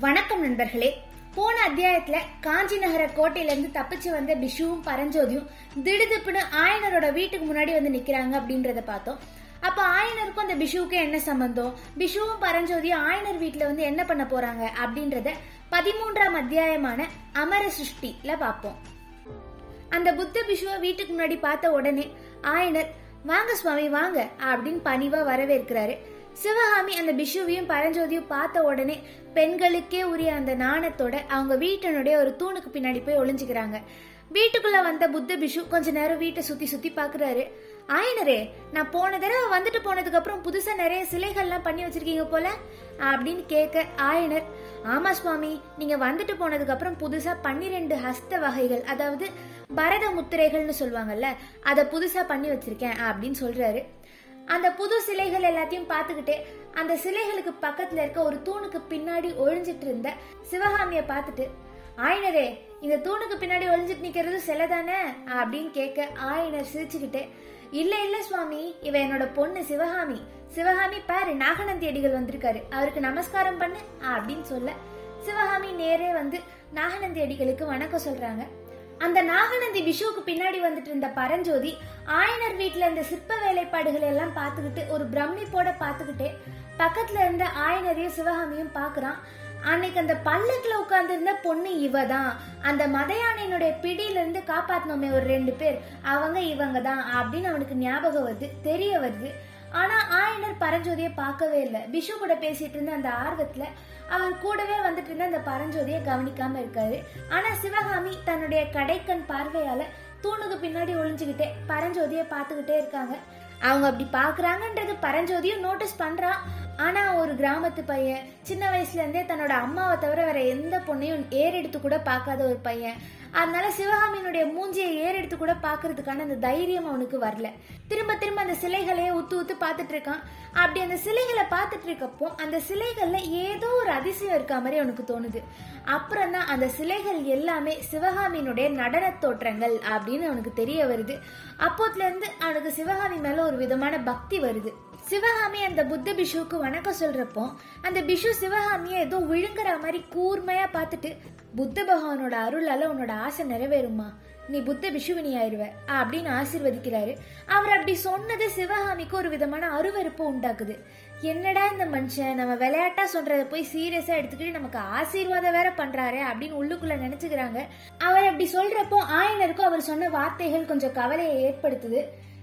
வணக்கம் நண்பர்களே. போன அத்தியாயத்துல காஞ்சி நகர கோட்டையில இருந்து தப்பிச்சு வந்த பிஷுவும் பரஞ்சோதியும் திடுதிப்புன்னு ஆயனரோட வீட்டுக்கு முன்னாடி வந்து நிக்கிறாங்க அப்படின்றத பார்த்தோம். அப்ப ஆயனருக்கும் அந்த பிஷுவுக்கும் என்ன சம்பந்தம்? பிஷுவும் பரஞ்சோதியும் ஆயனர் வீட்டுல வந்து என்ன பண்ண போறாங்க அப்படின்றத பதிமூன்றாம் அத்தியாயமான அமர சிருஷ்டில பார்ப்போம். அந்த புத்த பிஷுவை வீட்டுக்கு முன்னாடி பார்த்த உடனே ஆயனர் வாங்க சுவாமி வாங்க அப்படின்னு பணிவா வரவேற்கிறாரு. சிவகாமி அந்த பிஷுவையும் பரஞ்சோதியும் பார்த்த உடனே பெண்களுக்கே உரிய அந்த நாணத்தோட அவங்க வீட்டினுடைய ஒரு தூணுக்கு பின்னாடி போய் ஒளிஞ்சுக்கிறாங்க. வீட்டுக்குள்ள வந்த புத்த பிஷு கொஞ்ச நேரம் வீட்டை சுத்தி சுத்தி பாக்குறாரு ஆயனரே நான் போன தடவை வந்துட்டு போனதுக்கு அப்புறம் புதுசா நிறைய சிலைகள்லாம் பண்ணி வச்சிருக்கீங்க போல? அப்படின்னு கேட்க ஆயனர் ஆமா சுவாமி நீங்க வந்துட்டு போனதுக்கு அப்புறம் புதுசா பன்னிரெண்டு ஹஸ்த வகைகள் அதாவது பரத முத்திரைகள்னு சொல்லுவாங்கல்ல அதை புதுசா பண்ணி வச்சிருக்கேன் அப்படின்னு சொல்றாரு. அந்த புது சிலைகள் எல்லாத்தையும் பார்த்துக்கிட்டே அந்த சிலைகளுக்கு பக்கத்துல இருக்க ஒரு தூணுக்கு பின்னாடி ஒழிஞ்சிட்டு இருந்த சிவகாமிய பார்த்துட்டு ஆயனரே இந்த தூணுக்கு பின்னாடி ஒழிஞ்சிட்டு நிக்கிறது சிலை தானே அப்படின்னு கேட்க ஆயனர் சிரிச்சுக்கிட்டே இல்ல இல்ல சுவாமி இவ என்னோட பொண்ணு சிவகாமி. சிவகாமி பாரு நாகநந்தி அடிகள் வந்திருக்காரு. அவருக்கு நமஸ்காரம் பண்ணு அப்படின்னு சொல்ல சிவகாமி நேரே வந்து நாகநந்தி அடிகளுக்கு வணக்கம் சொல்றாங்க. அந்த நாகநந்தி விஷுவுக்கு பின்னாடி வந்துட்டு இருந்த பரஞ்சோதி ஆயனர் வீட்டுல இருந்த சிற்ப வேலைப்பாடுகளை எல்லாம் பார்த்துக்கிட்டு ஒரு பிரமிப்போட பார்த்துக்கிட்டே பக்கத்துல இருந்த ஆயனரையும் சிவகாமியும் பாக்குறான் அன்னைக்கு அந்த பல்லக்குல உட்கார்ந்து இருந்த பொண்ணு இவ தான் அந்த மதையானையினுடைய பிடியில இருந்து காப்பாத்தினோமே ஒரு ரெண்டு பேர். அவங்க இவங்க தான் அப்படின்னு அவனுக்கு ஞாபகம் வருது தெரிய வருது. ஆனா ஆயனர் பரஞ்சோதியை பார்க்கவே இல்லை. பிஷு கூட பேசிட்டு இருந்த அந்த ஆர்வத்துல அவர் கூடவே வந்துட்டு இருந்த அந்த பரஞ்சோதியை கவனிக்காம இருக்காரு. ஆனா சிவகாமி தன்னுடைய கடைக்கண் பார்வையால தூணுக்கு பின்னாடி ஒளிஞ்சுக்கிட்டே பரஞ்சோதியை பார்த்துக்கிட்டே இருக்காங்க. அவங்க அப்படி பாக்குறாங்கன்றது பரஞ்சோதியும் நோட்டீஸ் பண்றான் ஆனா ஒரு கிராமத்து பையன் சின்ன வயசுல இருந்தே தன்னோட அம்மாவை தவிர வேற எந்த பொண்ணையும் ஏறெடுத்து கூட பார்க்காத ஒரு பையன். அதனால சிவகாமியினுடைய மூஞ்சியை ஏறெடுத்து கூட பாக்குறதுக்கான அந்த தைரியம் அவனுக்கு வரல. திரும்ப திரும்ப அந்த சிலைகளையே உத்து உத்து பார்த்துட்டு இருக்கான். அப்படி அந்த சிலைகளை பார்த்துட்டு இருக்கப்போ அந்த சிலைகள்ல ஏதோ ஒரு அதிசயம் இருக்க மாதிரி அவனுக்கு தோணுது. அப்புறம் தான் அந்த சிலைகள் எல்லாமே சிவகாமியினுடைய நடன தோற்றங்கள் அப்படின்னு அவனுக்கு தெரிய வருது. அப்போத்துல இருந்து அவனுக்கு சிவகாமி மேல ஒரு விதமான பக்தி வருது. சிவகாமி அந்த புத்த பிஷுவுக்கு வணக்கம் சொல்றப்போ அந்த பிஷு சிவகாமியை ஏதோ விழுங்குற மாதிரி கூர்மையா பார்த்துட்டு புத்த பகவானோட அருளால உன்னோட ஆசை நிறைவேறுமா நீ புத்த பிஷுவினி ஆயிருவ அப்படின்னு ஆசிர்வதிக்கிறாரு. அவர் அப்படி சொன்னது சிவகாமிக்கு ஒரு விதமான அருவறுப்பு உண்டாக்குது. என்னடா இந்த மனுஷன்? நம்ம விளையாட்டா சொல்றத போய் சீரியஸா எடுத்துக்கிட்டு நமக்கு ஆசீர்வாதம் வேற பண்றாரு அப்படின்னு உள்ளுக்குள்ள நினைச்சுக்கிறாங்க. அவர் அப்படி சொல்றப்போ ஆயனருக்கும் அவர் சொன்ன வார்த்தைகள் கொஞ்சம் கவலையை ஏற்படுத்துது.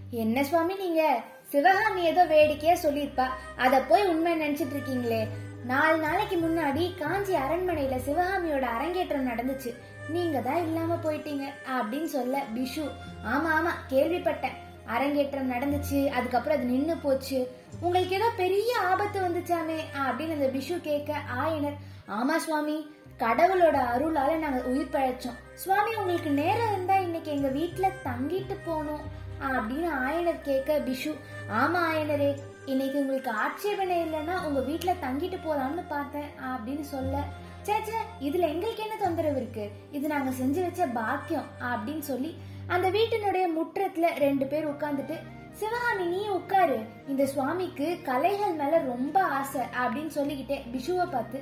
என்ன சுவாமி நீங்க? சிவகாமி ஏதோ வேடிக்கையா சொல்லியிருப்பா. அத போய் உண்மை நினைச்சிட்டு இருக்கீங்களே. நாலு நாளைக்கு முன்னாடி காஞ்சி அரண்மனையில சிவகாமியோட அரங்கேற்றம் நடந்துச்சு. நீங்க தான் இல்லாம போயிட்டீங்க அப்படின்னு சொல்ல பிஷு. ஆமா ஆமா கேள்விப்பட்டேன். அரங்கேற்றம் நடந்துச்சு அதுக்கப்புறம் அது நின்னு போச்சு. உங்களுக்கு ஏதோ பெரிய ஆபத்து வந்துச்சாமே அப்படின்னு அந்த பிஷு கேட்க ஆயனர். ஆமா சுவாமி. கடவுளோட அருளால நாங்க உயிர் பழைச்சோம். சுவாமி உங்களுக்கு நேரம் இருந்தா இன்னைக்கு எங்க வீட்டுல தங்கிட்டு போனோம் அப்படின்னு ஆயனர் கேட்க பிஷு ஆமா ஆயனரே இன்னைக்கு உங்களுக்கு ஆட்சேபனை இல்லைன்னா உங்க வீட்டுல தங்கிட்டு போலாம்னு பார்த்தேன் அப்படின்னு சொல்ல சேச்சே இதுல எங்களுக்கு என்ன தொந்தரவு இருக்கு? இது நாங்க செஞ்சு வச்ச பாக்கியம் அப்படின்னு சொல்லி அந்த வீட்டினுடைய முற்றத்துல ரெண்டு பேர் உட்கார்ந்துட்டு சிவகாமி நீ உட்காரு. இந்த சுவாமிக்கு கலைகள் மேல ரொம்ப ஆசை அப்படின்னு சொல்லிக்கிட்டே பிஷுவை பார்த்து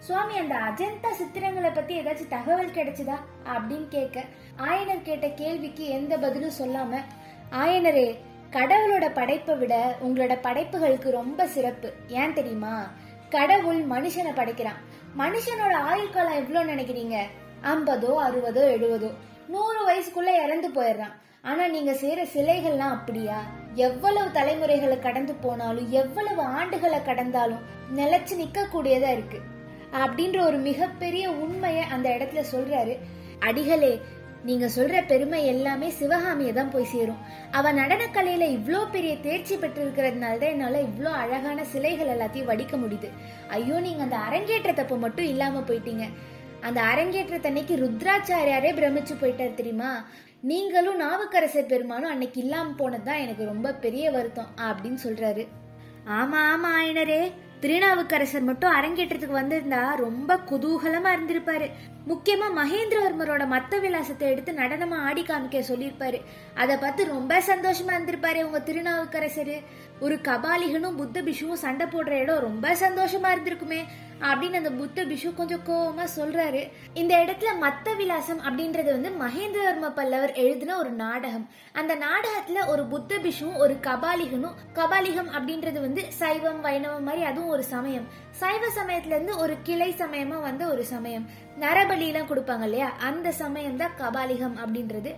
சுவாமி அந்த அஜந்தா சித்திரங்களை பத்தி ஏதாச்சும் தகவல் கிடைச்சதா? அப்படின்னு கேட்க ஆயனர் கேட்ட கேள்விக்கு எந்த பதிலும் சொல்லாம ஆயனரே கடவுளோட படைப்பை விட உங்களோட படைப்புகளுக்கு ரொம்ப சிறப்பு. ஏன் தெரியுமா? கடவுள் மனுஷனை படைக்கிறான். மனுஷனோட ஆயுள் காலம் எவ்வளோ நினைக்கிறீங்க? ஐம்பதோ அறுபதோ எழுபதோ. நூறு வயசுக்குள்ள இறந்து போயிடுறான். ஆனா நீங்க செய்யற சிலைகள்லாம் அப்படியா? எவ்வளவு தலைமுறைகளை கடந்து போனாலும் எவ்வளவு ஆண்டுகளை கடந்தாலும் நிலைச்சு நிக்க கூடியதா இருக்கு. அப்படின்ற ஒரு மிகப்பெரிய உண்மையை அந்த இடத்துல சொல்றாரு. அடிகளே நீங்க சொல்ற பெருமை எல்லாமே சிவகாமியை தான் போய் சேரும். அவ நடனக்கலையில இவ்வளோ பெரிய தேர்ச்சி பெற்றிருக்கிறதுனால தான் என்னால இவ்வளோ அழகான சிலைகள் எல்லாத்தையும் வடிக்க முடியுது. ஐயோ நீங்க அந்த அரங்கேற்றத்தப்ப மட்டும் இல்லாம போயிட்டீங்க. அந்த அரங்கேற்றத்தன்னைக்கு ருத்ராச்சாரியாரே பிரமிச்சு போயிட்டார் தெரியுமா? நீங்களும் நாவுக்கரசர் பெருமானும் அன்னைக்கு இல்லாம போனதுதான் எனக்கு ரொம்ப பெரிய வருத்தம் அப்படின்னு சொல்றாரு. ஆமா ஆமா ஆயனரே. திருநாவுக்கரசர் மட்டும் அரங்கேற்றத்துக்கு வந்திருந்தா ரொம்ப குதூகலமா இருந்திருப்பாரு. முக்கியமாக மகேந்திரவர்மரோட மத்த விலாசத்தை எடுத்து நடனமாக ஆடி காமிக்க சொல்லியிருப்பாரு. அதை பார்த்து ரொம்ப சந்தோஷமா இருந்திருப்பாரு உங்க திருநாவுக்கரசர். ஒரு கபாலிகனும் புத்த பிஷுவும் சண்டை போடுற இடம் ரொம்ப சந்தோஷமா இருந்திருக்குமே அப்படின்னு அந்த புத்த பிஷு கொஞ்சம் கோவமா சொல்றாரு. இந்த இடத்துல மத்த விலாசம் அப்படின்றது வந்து மகேந்திரவர்ம பல்லவர் எழுதின ஒரு நாடகம். அந்த நாடகத்துல ஒரு புத்த பிஷுவும் ஒரு கபாலிகனும் கபாலிகம் அப்படின்றது வந்து சைவம் வைணவம் மாதிரி அதுவும் ஒரு சமயம். சைவ சமயத்துல இருந்து ஒரு கிளை சமயமா வந்த ஒரு சமயம். நரபலிலாம் கொடுப்பாங்க இல்லையா? அந்த சமயம் தான் கபாலிகம் அப்படின்றது.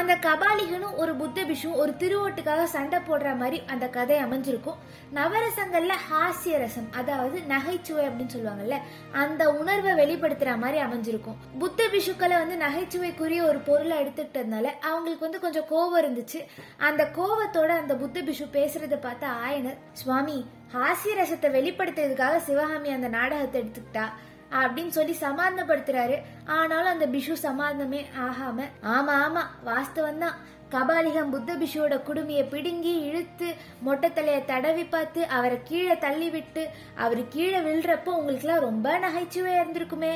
அந்த கபாலிகனும் ஒரு புத்த பிஷும் ஒரு திருவோட்டுக்காக சண்டை போடுற மாதிரி அந்த கதை அமைஞ்சிருக்கும். நவரசங்கள்ல ஹாஸ்ய ரசம் அதாவது நகைச்சுவை அப்படின்னு சொல்லுவாங்கல்ல அந்த உணர்வை வெளிப்படுத்துற மாதிரி அமைஞ்சிருக்கும். புத்த பிஷுக்களை வந்து நகைச்சுவைக்குரிய ஒரு பொருளை எடுத்துக்கிட்டதுனால அவங்களுக்கு வந்து கொஞ்சம் கோவம் இருந்துச்சு. அந்த கோவத்தோட அந்த புத்த பிஷு பேசுறத பார்த்த ஆயனர் சுவாமி ஹாஸ்ய ரசத்தை வெளிப்படுத்துறதுக்காக சிவகாமி அந்த நாடகத்தை எடுத்துக்கிட்டா? அப்படின்னு சொல்லி சமாதானப்படுத்துறாரு. ஆனாலும் அந்த பிஷு சமாதானமே ஆகாம ஆமா ஆமா வாஸ்தவம் தான். கபாலிகம் புத்த பிஷுவோட குடுமையை பிடுங்கி இழுத்து மொட்டை தடவி பார்த்து அவரை கீழே தள்ளி விட்டு அவர் கீழே விழுறப்போ உங்களுக்குலாம் ரொம்ப நகைச்சுவையா இருந்திருக்குமே.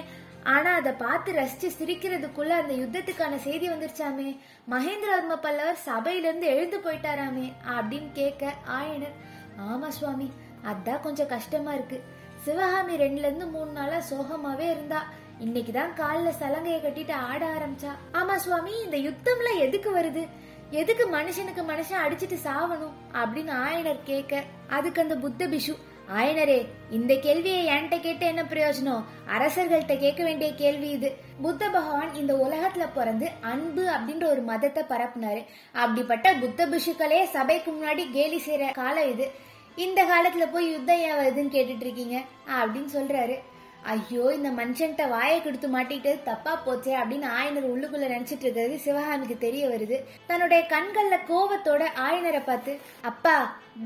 ஆனா அதை பார்த்து ரசிச்சு சிரிக்கிறதுக்குள்ள அந்த யுத்தத்துக்கான செய்தி வந்துருச்சாமே. மகேந்திரவர்ம பல்லவர் சபையிலேருந்து எழுந்து போயிட்டாராமே அப்படின்னு கேட்க ஆயனர் ஆமா சுவாமி அதான் கொஞ்சம் கஷ்டமா இருக்கு. சிவகாமி ரெண்டுலேருந்து மூணு நாளாக சோகமாகவே இருந்தா. இன்னைக்குதான் காலில் சலங்கையை கட்டிட்டு ஆட ஆரம்பிச்சா. ஆமா சுவாமி இந்த யுத்தம்ல எதுக்கு வருது? எதுக்கு மனுஷனுக்கு மனுஷன் அடிச்சிட்டு சாவணும்? அப்படின்னு ஆயனர் கேட்க அதுக்கு அந்த புத்த பிஷு ஆயனரே இந்த கேள்வியை என்கிட்ட கேட்டு என்ன பிரயோஜனம்? அரசர்கள்ட்ட கேட்க வேண்டிய கேள்வி இது. புத்த பகவான் இந்த உலகத்துல பிறந்து அன்பு அப்படின்ற ஒரு மதத்தை பரப்புனாரு. அப்படிப்பட்ட புத்த பிஷுக்களே சபைக்கு முன்னாடி கேலி செய்யற காலம் இது. இந்த காலத்துல போய் யுத்தம் ஏன் வருதுன்னு கேட்டுட்டு இருக்கீங்க அப்படின்னு சொல்றாரு. ஐயோ இந்த மனுஷன்கிட்ட வாயை கொடுத்து மாட்டிட்டு தப்பா போச்சே அப்படின்னு ஆயனர் உள்ளுக்குள்ள நினைச்சிட்டு இருக்கிறது சிவகாமிக்கு தெரிய வருது. தன்னுடைய கண்கள்ல கோபத்தோட ஆயனரை பார்த்து அப்பா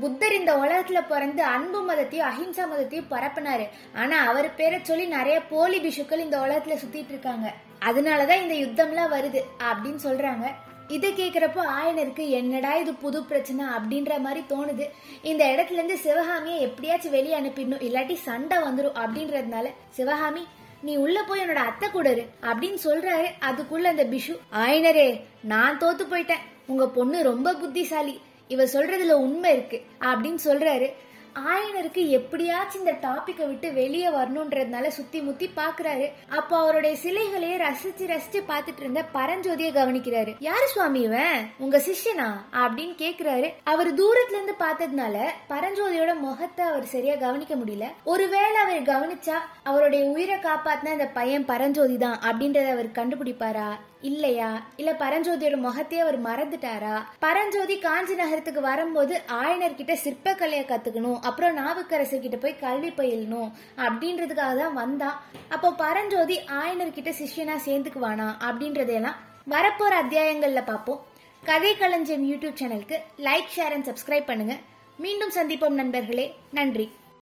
புத்தர் இந்த உலகத்துல பிறந்து அன்பு மதத்தையும் அஹிம்சா மதத்தையும் பரப்பினாரு. ஆனா அவர் பேரை சொல்லி நிறைய போலி பிஷுக்கள் இந்த உலகத்துல சுத்திட்டு இருக்காங்க அதனாலதான் இந்த யுத்தம்லாம் வருது அப்படின்னு சொல்றாங்க. இதை கேட்குறப்போ ஆயனருக்கு என்னடா இது புது பிரச்சனை? அப்படின்ற மாதிரி தோணுது. இந்த இடத்துல இருந்து சிவகாமியை எப்படியாச்சும் வெளியே அனுப்பிடணும். இல்லாட்டி சண்டை வந்துடும் அப்படின்றதுனால சிவகாமி நீ உள்ள போய் என்னோட அத்தை கூட இரு அப்படின்னு சொல்றாரு அதுக்குள்ள அந்த பிஷு. ஆயனரே நான் தோத்து போயிட்டேன். உங்க பொண்ணு ரொம்ப புத்திசாலி. இவ சொல்றதுல உண்மை இருக்கு அப்படின்னு சொல்றாரு. ஆயனருக்கு எப்படியாச்சும் இந்த டாபிக்கை விட்டு வெளியே வரணுன்றதுனால சுத்தி முத்தி பாக்குறாரு அப்போ அவருடைய சிலைகளையே ரசிச்சு ரசிச்சு பார்த்துட்டு இருந்த பரஞ்சோதிய கவனிக்கிறாரு. யாரு சுவாமி இவன்? உங்க சிஷ்யனா? அப்படின்னு கேக்குறாரு. அவர் தூரத்துல இருந்து பார்த்ததுனால பரஞ்சோதியோட முகத்தை அவர் சரியா கவனிக்க முடியல. ஒருவேளை அவர் கவனிச்சா அவருடைய உயிரை காப்பாத்தின அந்த பையன் பரஞ்சோதி தான் அப்படின்றத அவர் கண்டுபிடிப்பாரா? இல்லையா? இல்ல பரஞ்சோதியோட முகத்தையே அவர் மறந்துட்டாரா? பரஞ்சோதி காஞ்சி நகரத்துக்கு வரும்போது ஆயனர் கிட்ட சிற்பக்கலையை கத்துக்கணும் அப்புறம் நாவுக்கரசர் கிட்ட போய் கல்வி பயிலணும் அப்படின்றதுக்காக தான் வந்தான். அப்போ பரஞ்சோதி ஆயனர் கிட்ட சிஷ்யனா சேர்ந்துக்குவானா அப்படின்றதையெல்லாம் வரப்போற அத்தியாயங்கள்ல பார்ப்போம். கதை களஞ்சியம் யூடியூப் சேனலுக்கு லைக் ஷேர் அண்ட் சப்ஸ்கிரைப் பண்ணுங்க. மீண்டும் சந்திப்போம் நண்பர்களே. நன்றி.